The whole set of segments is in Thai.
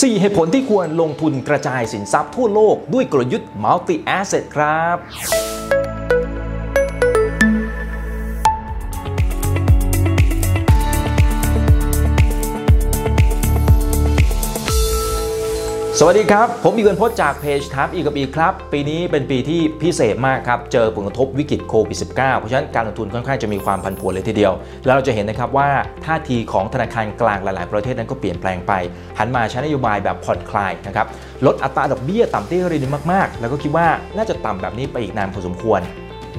4 เหตุผลที่ควรลงทุนกระจายสินทรัพย์ทั่วโลกด้วยกลยุทธ์ Multi Asset ครับ สวัสดีครับ ผมอีกเงินพจน์จากเพจทับอีกกับอีกครับ ปีนี้เป็นปีที่พิเศษมากครับ เจอผลกระทบวิกฤตโควิด -19 เพราะฉะนั้นการลงทุนค่อนข้างจะมีความผันผวนเลยทีเดียว แล้วเราจะเห็นนะครับว่าท่าทีของธนาคารกลางหลาย ๆ ประเทศนั้นก็เปลี่ยนแปลงไป หันมาใช้นโยบายแบบผ่อนคลายนะครับ ลดอัตราดอกเบี้ยต่ำที่ระดับมาก ๆ แล้วก็คิดว่าน่าจะต่ำแบบนี้ไปอีกนานพอสมควร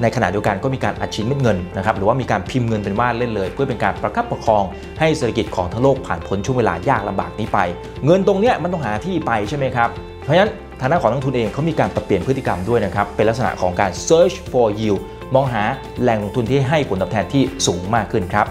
ในขณะเดียวกันก็มีการอัดฉีดเม็ดเงินนะครับหรือว่ามีการพิมพ์เงินเป็นว่าเล่นเลย เพื่อเป็นการประคับประคองให้เศรษฐกิจของทั้งโลกผ่านพ้นช่วงเวลายากลำบากนี้ไป เงินตรงเนี้ยมันต้องหาที่ไปใช่ไหมครับเพราะฉะนั้นทางด้านของนักทุนเองเขามีการปรับเปลี่ยนพฤติกรรมด้วยนะครับเป็นลักษณะของการ search for yield มองหาแหล่งลงทุนที่ให้ผลตอบแทนที่สูงมากขึ้นครับ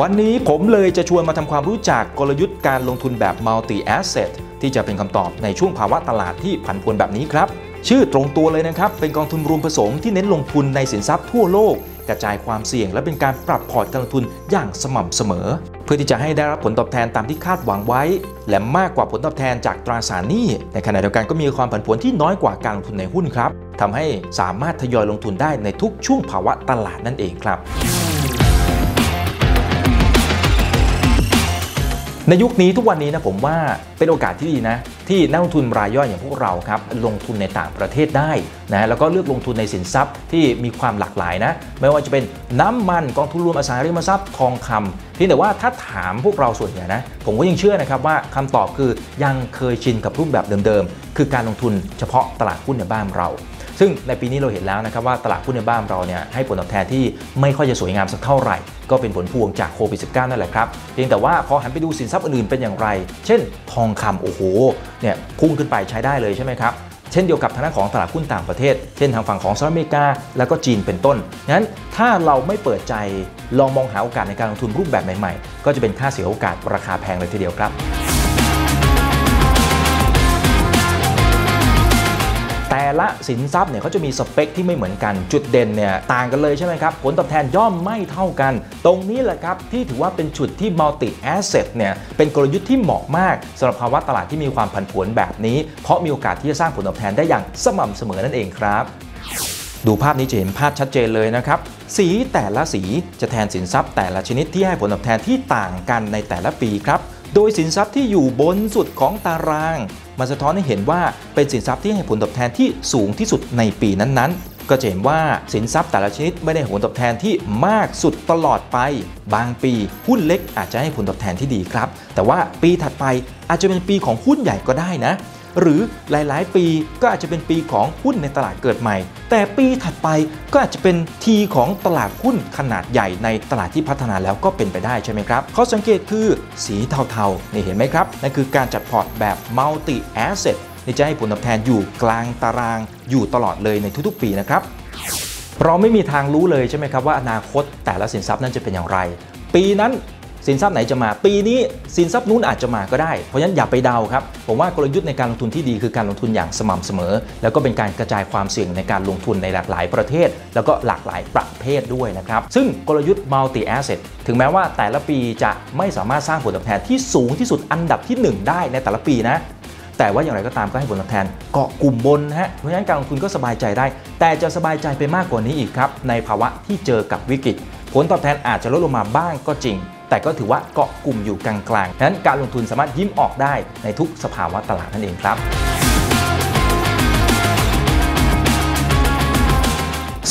วันนี้ผมเลยจะชวนมาทำความรู้จักกลยุทธ์การลงทุนแบบ multi asset ที่จะเป็นคำตอบในช่วงภาวะตลาดที่ผันผวนแบบนี้ครับ ชื่อตรงตัวเลยนะครับ เป็นกองทุนรวมผสมที่เน้นลงทุนในสินทรัพย์ทั่วโลก กระจายความเสี่ยง และเป็นการปรับพอร์ตการลงทุนอย่างสม่ำเสมอ เพื่อที่จะให้ได้รับผลตอบแทนตามที่คาดหวังไว้ และมากกว่าผลตอบแทนจากตราสารหนี้ในขณะเดียวกันก็มีความผันผวนที่น้อยกว่าการลงทุนในหุ้นครับทำให้สามารถทยอยลงทุนได้ในทุกช่วงภาวะตลาดนั่นเองครับในยุคนี้ทุกวันนี้นะผมว่าเป็นโอกาสที่ดีนะ ที่นักลงทุนรายย่อยอย่างพวกเราครับลงทุนในต่างประเทศได้นะแล้วก็เลือกลงทุนในสินทรัพย์ที่มีความหลากหลายนะไม่ว่าจะเป็นน้ำมันกองทุนรวมอสังหาริมทรัพย์ทองคำเพียงแต่ว่าถ้าถามพวกเราส่วนใหญ่นะผมก็ยังเชื่อนะครับว่าคำตอบคือยังเคยชินกับรูปแบบเดิมๆคือการลงทุนเฉพาะตลาดหุ้นในบ้านเรา ซึ่งในปีนี้เราเห็นแล้วนะครับว่าตลาดหุ้นในบ้านเราเนี่ยให้ผลตอบแทนที่ไม่ค่อยจะสวยงามสักเท่าไหร่ ก็เป็นผลพวงจากโควิด -19 นั่นแหละครับ เพียงแต่ว่าพอหันไปดูสินทรัพย์อื่นๆเป็นอย่างไร เช่น ทองคำโอ้โหเนี่ยพุ่งขึ้นไปใช้ได้เลยใช่ไหมครับเช่นเดียวกับทางด้านของตลาดหุ้นต่างประเทศ เช่นทางฝั่งของสหรัฐอเมริกา แล้วก็จีนเป็นต้น งั้นถ้าเราไม่เปิดใจลองมองหาโอกาสในการลงทุนรูปแบบใหม่ๆ ก็จะเป็นค่าเสียโอกาสราคาแพงเลยทีเดียวครับ ละสินทรัพย์เนี่ยเขาจะมีสเปคที่ไม่เหมือนกัน จุดเด่นเนี่ยต่างกันเลยใช่ไหมครับ ผลตอบแทนย่อมไม่เท่ากัน ตรงนี้แหละครับที่ถือว่าเป็นจุดที่ multi asset เนี่ยเป็นกลยุทธ์ที่เหมาะมากสำหรับภาวะตลาดที่มีความผันผวนแบบนี้ เพราะมีโอกาสที่จะสร้างผลตอบแทนได้อย่างสม่ำเสมอนั่นเองครับ ดูภาพนี้จะเห็นภาพชัดเจนเลยนะครับสีแต่ละสีจะแทนสินทรัพย์ แต่ละชนิดที่ให้ผลตอบแทนที่ต่างกันในแต่ละปีครับโดยสินทรัพย์ที่อยู่บนสุดของตาราง มันสะท้อนให้เห็นว่าเป็นสินทรัพย์ที่ให้ผลตอบแทนที่สูงที่สุดในปีนั้นๆก็จะเห็นว่าสินทรัพย์แต่ละชนิดไม่ได้ผลตอบแทนที่มากสุดตลอดไป บางปีหุ้นเล็กอาจจะให้ผลตอบแทนที่ดีครับ แต่ว่าปีถัดไปอาจจะเป็นปีของหุ้นใหญ่ก็ได้นะ หรือหลาย ๆ ปีก็อาจจะเป็นปีของหุ้นในตลาดเกิดใหม่ แต่ปีถัดไปก็อาจจะเป็นทีของตลาดหุ้นขนาดใหญ่ในตลาดที่พัฒนาแล้วก็เป็นไปได้ใช่ไหมครับข้อสังเกตคือสีเทาๆนี่เห็นไหมครับนั่นคือการจัดพอร์ตแบบ multi asset นี่จะให้ผลตอบแทนอยู่กลางตารางอยู่ตลอดเลยในทุกๆ ปีนะครับเราไม่มีทางรู้เลยใช่ไหมครับว่าอนาคตแต่ละสินทรัพย์นั้นจะเป็นอย่างไร ปีนั้น สินทรัพย์ไหนจะมา ปีนี้สินทรัพย์นู้นอาจจะมาก็ได้ เพราะฉะนั้นอย่าไปเดาครับ ผมว่ากลยุทธ์ในการลงทุนที่ดีคือการลงทุนอย่างสม่ำเสมอ แล้วก็เป็นการกระจายความเสี่ยงในการลงทุนในหลากหลายประเทศ แล้วก็หลากหลายประเภทด้วยนะครับ ซึ่งกลยุทธ์ multi asset ถึงแม้ว่าแต่ละปีจะไม่สามารถสร้างผลตอบแทนที่สูงที่สุดอันดับที่ 1 ได้ในแต่ละปีนะแต่ว่าอย่างไรก็ตามก็ให้ผลตอบแทนเกาะกลุ่มบนนะฮะเพราะฉะนั้นการลงทุนก็สบายใจได้ แต่จะสบายใจไปมากกว่านี้อีกครับ ในภาวะที่เจอกับวิกฤต ผลตอบแทนอาจจะลดลงมาบ้างก็จริง แต่ก็ถือว่าเกาะกลุ่มอยู่กลางๆนั้นการลงทุนสามารถยิ้มออกได้ในทุกสภาวะตลาดนั่นเองครับ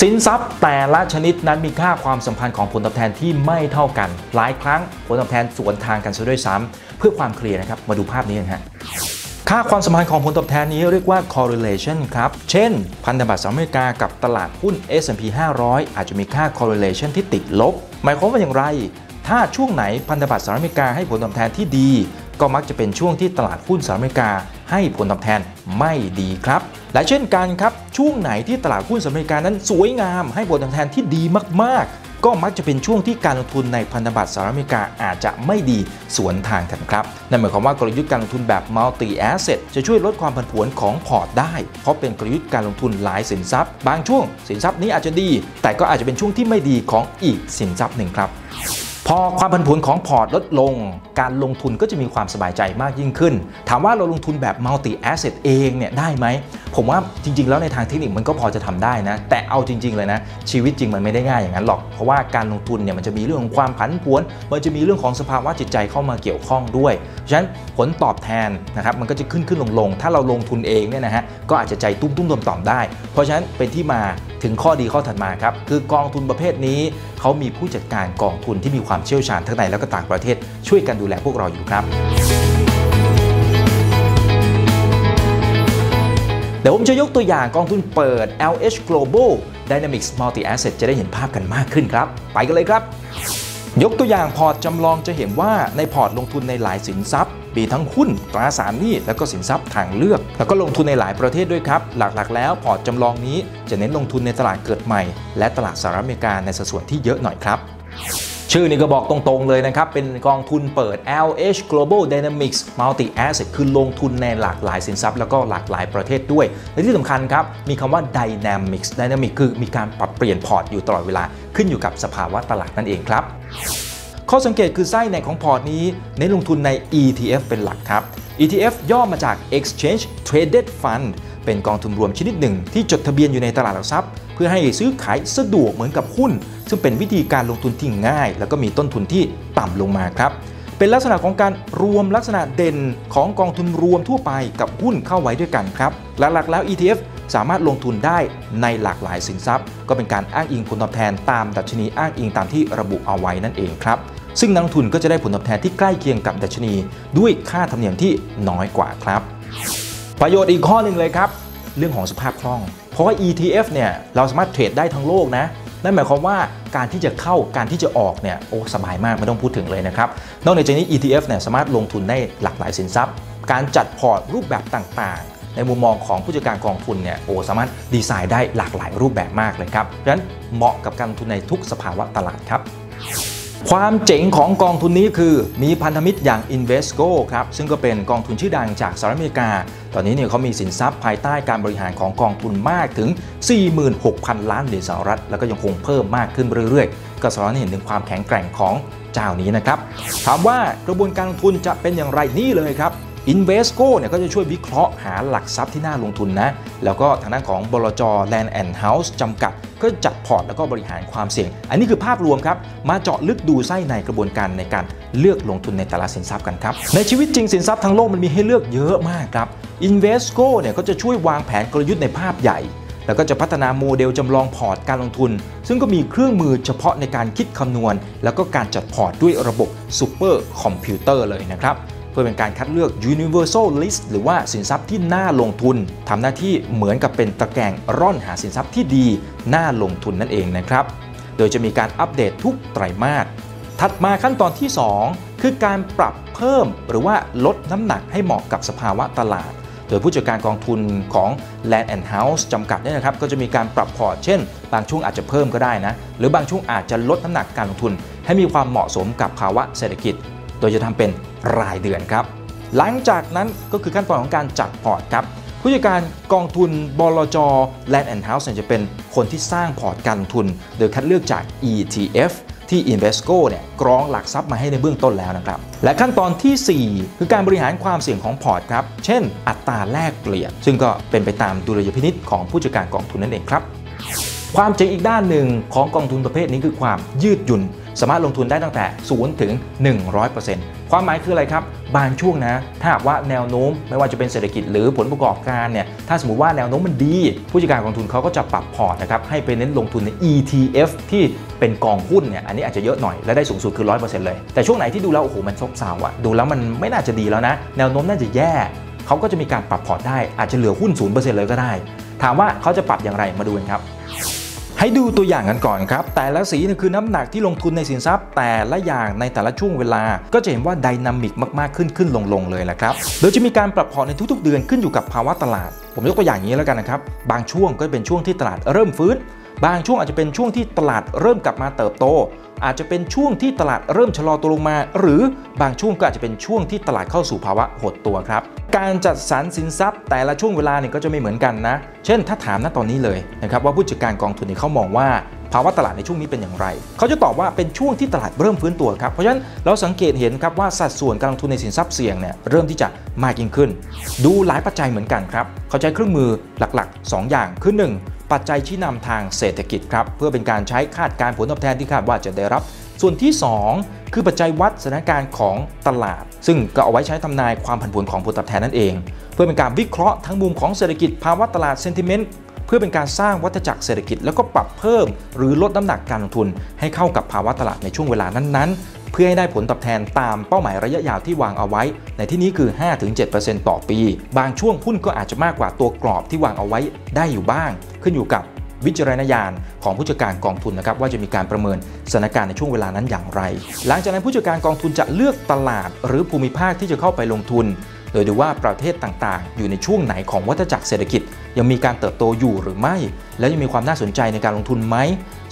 สินทรัพย์แต่ละชนิดนั้นมีค่าความสัมพันธ์ของผลตอบแทนที่ไม่เท่ากัน หลายครั้งผลตอบแทนสวนทางกันซะด้วยซ้ำเพื่อความเคลียร์นะครับ มาดูภาพนี้กันฮะค่าความสัมพันธ์ของผลตอบแทนนี้เรียกว่า correlation ครับ เช่น พันธบัตรสหรัฐอเมริกากับตลาดหุ้น S&P 500 อาจจะมีค่า correlation ที่ติดลบ หมายความว่าอย่างไร ถ้าช่วงไหนพันธบัตรสหรัฐอเมริกาให้ผลตอบแทนที่ดี ก็มักจะเป็นช่วงที่ตลาดหุ้นสหรัฐอเมริกาให้ผลตอบแทนไม่ดีครับ และเช่นกันครับ ช่วงไหนที่ตลาดหุ้นสหรัฐอเมริกานั้นสวยงาม ให้ผลตอบแทนที่ดีมากๆ ก็มักจะเป็นช่วงที่การลงทุนในพันธบัตรสหรัฐอเมริกาอาจจะไม่ดีสวนทางกันครับนั่นหมายความว่ากลยุทธ์การลงทุนแบบ multi asset จะช่วยลดความผันผวนของพอร์ตได้ เพราะเป็นกลยุทธ์การลงทุนหลายสินทรัพย์ บางช่วงสินทรัพย์นี้อาจจะดี แต่ก็อาจจะเป็นช่วงที่ไม่ดีของอีกสินทรัพย์หนึ่งครับ พอความผันผวนของพอร์ตลดลง การลงทุนก็จะมีความสบายใจมากยิ่งขึ้น ถามว่าเราลงทุนแบบ multi asset เองเนี่ยได้ไหม ผมว่าจริง ๆ แล้วในทางเทคนิคมันก็พอจะทำได้นะ แต่เอาจริง ๆ เลยนะ ชีวิตจริงมันไม่ได้ง่ายอย่างนั้นหรอก เพราะว่าการลงทุนเนี่ยมันจะมีเรื่องของความผันผวน มันจะมีเรื่องของสภาวะจิตใจเข้ามาเกี่ยวข้องด้วย ฉะนั้นผลตอบแทนนะครับมันก็จะขึ้นขึ้นลงลงถ้าเราลงทุนเองเนี่ยนะฮะก็อาจจะใจตุ้มตุ้มต่อมได้ เพราะฉะนั้นเป็นที่มา ถึงข้อดีข้อถัดมาครับ คือกองทุนประเภทนี้ เขามีผู้จัดการกองทุนที่มีความเชี่ยวชาญทั้งในและก็ต่างประเทศ ช่วยกันดูแลพวกเราอยู่ครับ เดี๋ยวผมจะยกตัวอย่างกองทุนเปิด LH Global Dynamics Multi Asset จะได้เห็นภาพกันมากขึ้นครับ ไปกันเลยครับ ยกตัวอย่าง port จำลองจะเห็นว่าใน port ลงทุนในหลายสินทรัพย์ มีทั้งหุ้นตราสารหนี้และก็สินทรัพย์ทางเลือก แล้วก็ลงทุนในหลายประเทศด้วยครับ หลักๆ แล้ว port จำลองนี้จะเน้นลงทุนในตลาดเกิดใหม่ และตลาดสหรัฐอเมริกาในสัดส่วนที่เยอะหน่อยครับชื่อนี้ก็บอกตรงๆเลยนะครับ เป็นกองทุนเปิด LH Global Dynamics Multi Asset คือลงทุนในหลากหลายสินทรัพย์แล้วก็หลากหลายประเทศด้วย และที่สำคัญครับ มีคำว่า Dynamics Dynamic คือมีการปรับเปลี่ยนพอร์ตอยู่ตลอดเวลา ขึ้นอยู่กับสภาวะตลาดนั่นเองครับ ข้อสังเกตคือไส้ในของพอร์ตนี้เน้นลงทุนใน ETF เป็นหลักครับ ETF ย่อมาจาก Exchange Traded Fund เป็นกองทุนรวมชนิดหนึ่งที่จดทะเบียนอยู่ในตลาดหลักทรัพย์ เพื่อให้ซื้อขายสะดวกเหมือนกับหุ้น ซึ่งเป็นวิธีการลงทุนที่ง่าย แล้วก็มีต้นทุนที่ต่ำลงมาครับ เป็นลักษณะของการรวมลักษณะเด่นของกองทุนรวมทั่วไปกับหุ้นเข้าไว้ด้วยกันครับหลักๆแล้ว ETF สามารถลงทุนได้ในหลากหลายสินทรัพย์ ก็เป็นการอ้างอิงผลตอบแทนตามดัชนีอ้างอิงตามที่ระบุเอาไว้นั่นเองครับ ซึ่งนักลงทุนก็จะได้ผลตอบแทนที่ใกล้เคียงกับดัชนี ด้วยค่าธรรมเนียมที่น้อยกว่าครับ ประโยชน์อีกข้อหนึ่งเลยครับ เรื่องของสภาพคล่อง เพราะว่า ETF เนี่ยเราสามารถเทรดได้ทั้งโลกนะนั่นหมายความว่าการที่จะเข้าการที่จะออกเนี่ยโอ้สบายมากไม่ต้องพูดถึงเลยนะครับ นอกจากนี้ ETF เนี่ยสามารถลงทุนได้หลากหลายสินทรัพย์ การจัดพอร์ตรูปแบบต่างๆ ในมุมมองของผู้จัดการกองทุนเนี่ยโอ้สามารถดีไซน์ได้หลากหลายรูปแบบมากเลยครับดังนั้นเหมาะกับการลงทุนในทุกสภาวะตลาดครับ ความเจ๋งของกองทุนนี้คือมีพันธมิตรอย่าง Invesco ครับซึ่งก็เป็นกองทุนชื่อดังจากสหรัฐอเมริกา ตอนนี้เนี่ยเขามีสินทรัพย์ภายใต้การบริหารของกองทุนมากถึง 46,000 ล้านเหรียญสหรัฐ แล้วก็ยังคงเพิ่มมากขึ้นเรื่อยๆ ก็สะท้อนให้เห็นถึงความแข็งแกร่งของเจ้านี้นะครับ ถามว่ากระบวนการลงทุนจะเป็นอย่างไรนี่เลยครับ Invesco เนี่ยก็จะช่วยวิเคราะห์หาหลักทรัพย์ที่น่าลงทุนนะ แล้วก็ทางด้านของบลจ Land and House จำกัด ก็จัด port แล้วก็บริหารความเสี่ยง อันนี้คือภาพรวมครับ มาเจาะลึกดูไส้ในกระบวนการในการเลือกลงทุนในแต่ละสินทรัพย์กันครับ ในชีวิตจริงสินทรัพย์ทั้งโลกมันมีให้เลือกเยอะมากครับ Invesco เนี่ยก็จะช่วยวางแผนกลยุทธ์ในภาพใหญ่ แล้วก็จะพัฒนาโมเดลจำลอง port การลงทุน ซึ่งก็มีเครื่องมือเฉพาะในการคิดคำนวณ แล้วก็การจัด port ด้วยระบบ supercomputer เลยนะครับ เพื่อเป็นการคัดเลือก universal list หรือว่าสินทรัพย์ที่น่าลงทุนทำหน้าที่เหมือนกับเป็นตะแกรงร่อนหาสินทรัพย์ที่ดีน่าลงทุนนั่นเองนะครับ โดยจะมีการอัปเดตทุกไตรมาสถัดมาขั้นตอนที่ 2 คือการปรับเพิ่มหรือว่าลดน้ำหนักให้เหมาะกับสภาวะตลาด โดยผู้จัดการกองทุนของ Land and House จำกัดเนี่ยนะครับ ก็จะมีการปรับพอร์ตเช่น บางช่วงอาจจะเพิ่มก็ได้นะ หรือบางช่วงอาจจะลดน้ำหนักการลงทุน ให้มีความเหมาะสมกับภาวะเศรษฐกิจ โดยจะทำเป็นรายเดือนครับ หลังจากนั้นก็คือขั้นตอนของการจัด port ครับ ผู้จัดการกองทุนบลจ Land and House เนี่ยจะเป็นคนที่สร้าง port การลงทุน โดยคัดเลือกจาก ETF ที่ Invesco เนี่ยกรองหลักทรัพย์มาให้ในเบื้องต้นแล้วนะครับ และขั้นตอนทีสี่ 4 คือการบริหารความเสี่ยงของ port ครับ เช่น อัตราแลกเปลี่ยน ซึ่งก็เป็นไปตามดุลยพินิจของผู้จัดการกองทุนนั่นเองครับ ความเจ๋งอีกด้านหนึ่งของกองทุนประเภทนี้คือความยืดหยุ่น สามารถลงทุนได้ตั้งแต่0ถึง 100%ความหมายคืออะไรครับ บางช่วงนะ ถ้าหากว่าแนวโน้มไม่ว่าจะเป็นเศรษฐกิจหรือผลประกอบการเนี่ย ถ้าสมมติว่าแนวโน้มมันดี ผู้จัดการกองทุนเขาก็จะปรับพอร์ตนะครับ ให้ไปเน้นลงทุนใน ETF ที่เป็นกองหุ้นเนี่ย อันนี้อาจจะเยอะหน่อยและได้สูงสุดคือ 100%เลย แต่ช่วงไหนที่ดูแล้วโอ้โหมันซบเซาอะดูแล้วมันไม่น่าจะดีแล้วนะ แนวโน้มน่าจะแย่เขาก็จะมีการปรับพอร์ตได้อาจจะเหลือหุ้น 0%เลยก็ได้ ถามว่าเขาจะปรับอย่างไรมาดูกันครับ ให้ดูตัวอย่างกันก่อนครับ แต่ละสีนี่คือน้ำหนักที่ลงทุนในสินทรัพย์ แต่ละอย่างในแต่ละช่วงเวลา ก็จะเห็นว่าดินามิกมากๆขึ้นขึ้นลงลงเลยแหละครับ โดยจะมีการปรับพอร์ตในทุกๆ เดือนขึ้นอยู่กับภาวะตลาด ผมยกตัวอย่างนี้แล้วกันนะครับ บางช่วงก็เป็นช่วงที่ตลาดเริ่มฟื้น บางช่วงอาจจะเป็นช่วงที่ตลาดเริ่มกลับมาเติบโต อาจจะเป็นช่วงที่ตลาดเริ่มชะลอตัวลงมา หรือบางช่วงก็อาจจะเป็นช่วงที่ตลาดเข้าสู่ภาวะหดตัวครับ การจัดสรรสินทรัพย์ แต่ละช่วงเวลาเนี่ยก็จะไม่เหมือนกันนะ เช่น ถ้าถามณตอนนี้เลยนะครับว่าผู้จัดการกองทุนเนี่ยเขามองว่าภาวะตลาดในช่วงนี้เป็นอย่างไร เขาจะตอบว่าเป็นช่วงที่ตลาดเริ่มฟื้นตัวครับ เพราะฉะนั้นเราสังเกตเห็นครับว่าสัดส่วนการลงทุนในสินทรัพย์เสี่ยงเนี่ยเริ่มที่จะมากยิ่งขึ้น ดูหลายปัจจัยเหมือนกันครับ เขาใช้เครื่องมือหลักๆ 2 อย่างคือ1 ปัจจัยชี้นำทางเศรษฐกิจครับเพื่อเป็นการใช้คาดการผลตอบแทนที่คาดว่าจะได้รับ ส่วนที่ 2 คือปัจจัยวัดสถานการณ์ของตลาด ซึ่งก็เอาไว้ใช้ทำนายความผันผวนของผลตอบแทนนั่นเอง เพื่อเป็นการวิเคราะห์ทั้งมุมของเศรษฐกิจภาวะตลาดเซนติเมนต์ เพื่อเป็นการสร้างวัฏจักรเศรษฐกิจ แล้วก็ปรับเพิ่ม หรือลดน้ำหนักการลงทุน ให้เข้ากับภาวะตลาดในช่วงเวลานั้นๆ เพื่อให้ได้ผลตอบแทนตามเป้าหมายระยะยาวที่วางเอาไว้ ในที่นี้คือ 5-7%ต่อปี บางช่วงหุ้นก็อาจจะมากกว่าตัวกรอบที่วางเอาไว้ได้อยู่บ้าง ขึ้นอยู่กับวิจารณญาณของผู้จัดการกองทุนนะครับว่าจะมีการประเมินสถานการณ์ในช่วงเวลานั้นอย่างไร หลังจากนั้นผู้จัดการกองทุนจะเลือกตลาดหรือภูมิภาคที่จะเข้าไปลงทุน โดยดูว่าประเทศต่างๆ อยู่ในช่วงไหนของวัฏจักรเศรษฐกิจ ยังมีการเติบโตอยู่หรือไม่ และยังมีความน่าสนใจในการลงทุนไหม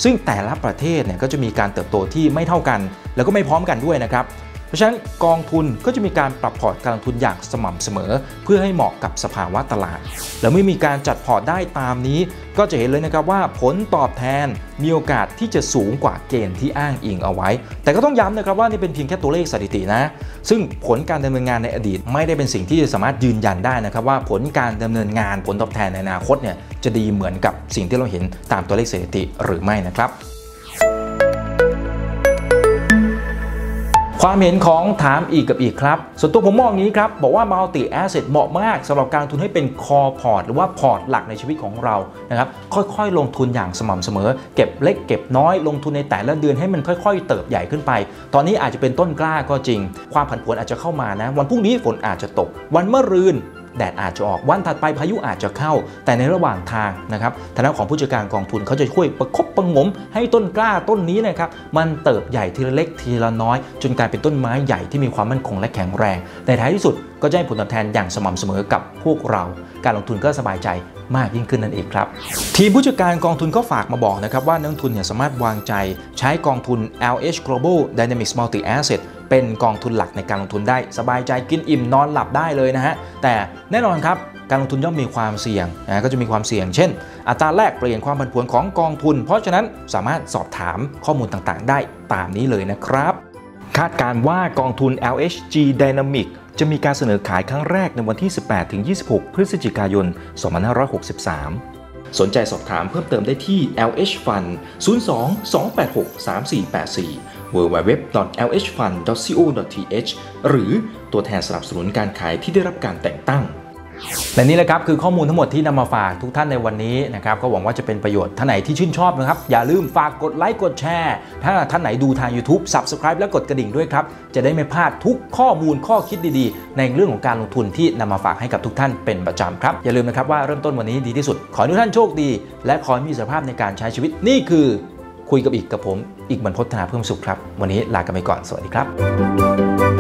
ซึ่งแต่ละประเทศเนี่ยก็จะมีการเติบโตที่ไม่เท่ากัน แล้วก็ไม่พร้อมกันด้วยนะครับ เพราะฉะนั้นกองทุนก็จะมีการปรับพอร์ตการลงทุนอย่างสม่ำเสมอ เพื่อให้เหมาะกับสภาวะตลาด แล้วเมื่อมีการจัดพอร์ตได้ตามนี้ ก็จะเห็นเลยนะครับว่าผลตอบแทนมีโอกาสที่จะสูงกว่าเกณฑ์ที่อ้างอิงเอาไว้ แต่ก็ต้องย้ำนะครับว่านี่เป็นเพียงแค่ตัวเลขสถิตินะ ซึ่งผลการดำเนินงานในอดีต ไม่ได้เป็นสิ่งที่จะสามารถยืนยันได้นะครับว่าผลการดำเนินงานผลตอบแทนในอนาคตเนี่ยจะดีเหมือนกับสิ่งที่เราเห็นตามตัวเลขสถิติหรือไม่นะครับ ความเห็นของถามอีกกับอิกครับ ส่วนตัวผมมองงี้ครับ บอกว่า Multi Asset เหมาะมากสำหรับการลงทุนให้เป็น core port หรือว่าพอร์ตหลักในชีวิตของเรานะครับค่อยๆ ลงทุนอย่างสม่ำเสมอ เก็บเล็กเก็บน้อยลงทุนในแต่ละเดือนให้มันค่อย ๆ เติบใหญ่ขึ้นไป ตอนนี้อาจจะเป็นต้นกล้าก็จริง ความผันผวนอาจจะเข้ามานะ วันพรุ่งนี้ฝนอาจจะตก วันเมะรืน แดดอาจจะออกวันถัดไปพายุอาจจะเข้า แต่ในระหว่างทางนะครับทางด้านของผู้จัดการกองทุนเขาจะช่วยประคบประงม ให้ต้นกล้าต้นนี้นะครับมันเติบใหญ่ทีละเล็กทีละน้อย จนกลายเป็นต้นไม้ใหญ่ที่มีความมั่นคงและแข็งแรงในท้ายที่สุดก็จะให้ผลตอบแทนอย่างสม่ำเสมอกับพวกเรา การลงทุนก็สบายใจ มากยิ่งขึ้นนั่นเองครับ ทีมผู้จัดการกองทุนก็ฝากมาบอกนะครับว่านักลงทุนเนี่ยสามารถวางใจใช้กองทุน LH Global Dynamics Multi Asset เป็นกองทุนหลักในการลงทุนได้สบายใจกินอิ่มนอนหลับได้เลยนะฮะแต่แน่นอนครับการลงทุนย่อมมีความเสี่ยงนะก็จะมีความเสี่ยง เช่น อัตราแลกเปลี่ยนความผันผวนของกองทุน เพราะฉะนั้นสามารถสอบถามข้อมูลต่างๆ ได้ตามนี้เลยนะครับ คาดการว่ากองทุน LHG Dynamic จะมีการเสนอขายครั้งแรกในวันที่ 18-26 พฤศจิกายน 2563 สนใจสอบถามเพิ่มเติมได้ที่ LH Fund 02 286 3484 www.lhfund.co.th หรือตัวแทนสนับสนุนการขายที่ได้รับการแต่งตั้ง และนี่แหละครับคือข้อมูลทั้งหมดที่นำมาฝากทุกท่านในวันนี้นะครับก็หวังว่าจะเป็นประโยชน์ท่านไหนที่ชื่นชอบนะครับ อย่าลืมฝากกดไลค์กดแชร์ ถ้าท่านไหนดูทาง YouTube Subscribe และกดกระดิ่งด้วยครับ จะได้ไม่พลาดทุกข้อมูลข้อคิดดีๆ ในเรื่องของการลงทุนที่นำมาฝากให้กับทุกท่านเป็นประจำครับอย่าลืมนะครับว่าเริ่มต้นวันนี้ดีที่สุด ขอให้ทุกท่านโชคดี และขอให้มีสภาพในการใช้ชีวิตนี่คือคุยกับอีกกับผม อีกบรรพฒนาเพิ่มสุขครับ วันนี้ลากันไปก่อนสวัสดีครับ